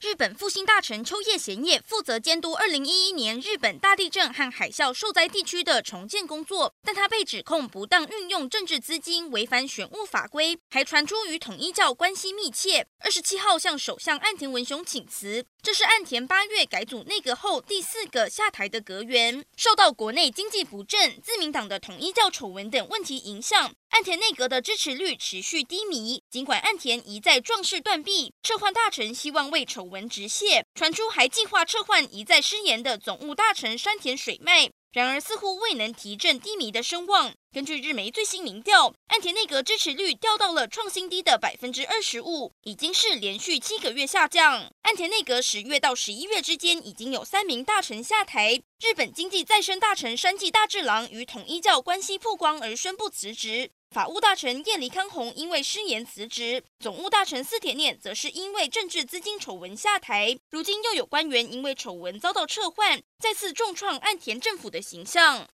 日本复兴大臣秋叶贤也负责监督2011年日本大地震和海啸受灾地区的重建工作，但他被指控不当运用政治资金、违反选务法规，还传出与统一教关系密切。二十七号向首相岸田文雄请辞，这是岸田八月改组内阁后第四个下台的阁员。受到国内经济不振、自民党的统一教丑闻等问题影响。岸田内阁的支持率持续低迷，尽管岸田一再壮士断臂，撤换大臣，希望为丑闻止血，传出还计划撤换一再失言的总务大臣山田水脉，然而似乎未能提振低迷的声望。根据日媒最新民调，岸田内阁支持率掉到了创新低的百分之二十五，已经是连续七个月下降。岸田内阁十月到十一月之间，已经有三名大臣下台。日本经济再生大臣山际大治郎与统一教关系曝光而宣布辞职。法务大臣叶黎康弘因为失言辞职，总务大臣四田念则是因为政治资金丑闻下台。如今又有官员因为丑闻遭到撤换，再次重创岸田政府的形象。